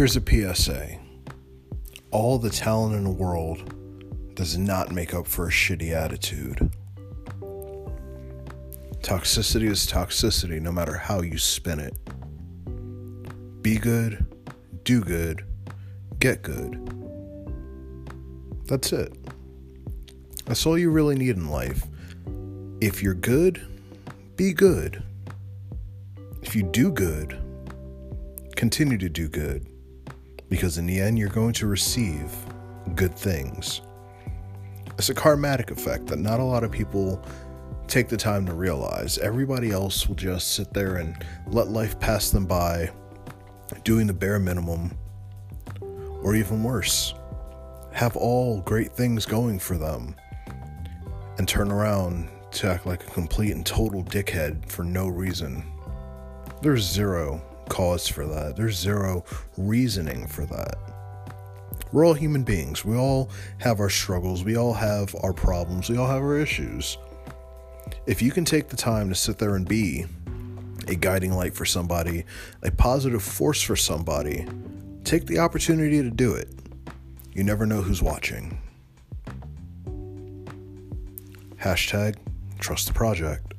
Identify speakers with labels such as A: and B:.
A: Here's a PSA all the talent in the world does not make up for a shitty attitude. Toxicity is toxicity no matter how you spin it. Be good, do good, get good. That's it. That's all you really need in life. If you're good, be good. If you do good, continue to do good. Because in the end, you're going to receive good things. It's a karmatic effect that not a lot of people take the time to realize. Everybody else will just sit there and let life pass them by, doing the bare minimum, or even worse, have all great things going for them, and turn around to act like a complete and total dickhead for no reason. There's zero cause for that, there's zero reasoning for that. We're all human beings. We all have our struggles. We all have our problems. We all have our issues. If you can take the time to sit there and be a guiding light for somebody, a positive force for somebody, take the opportunity to do it. You never know who's watching. Hashtag trust the project.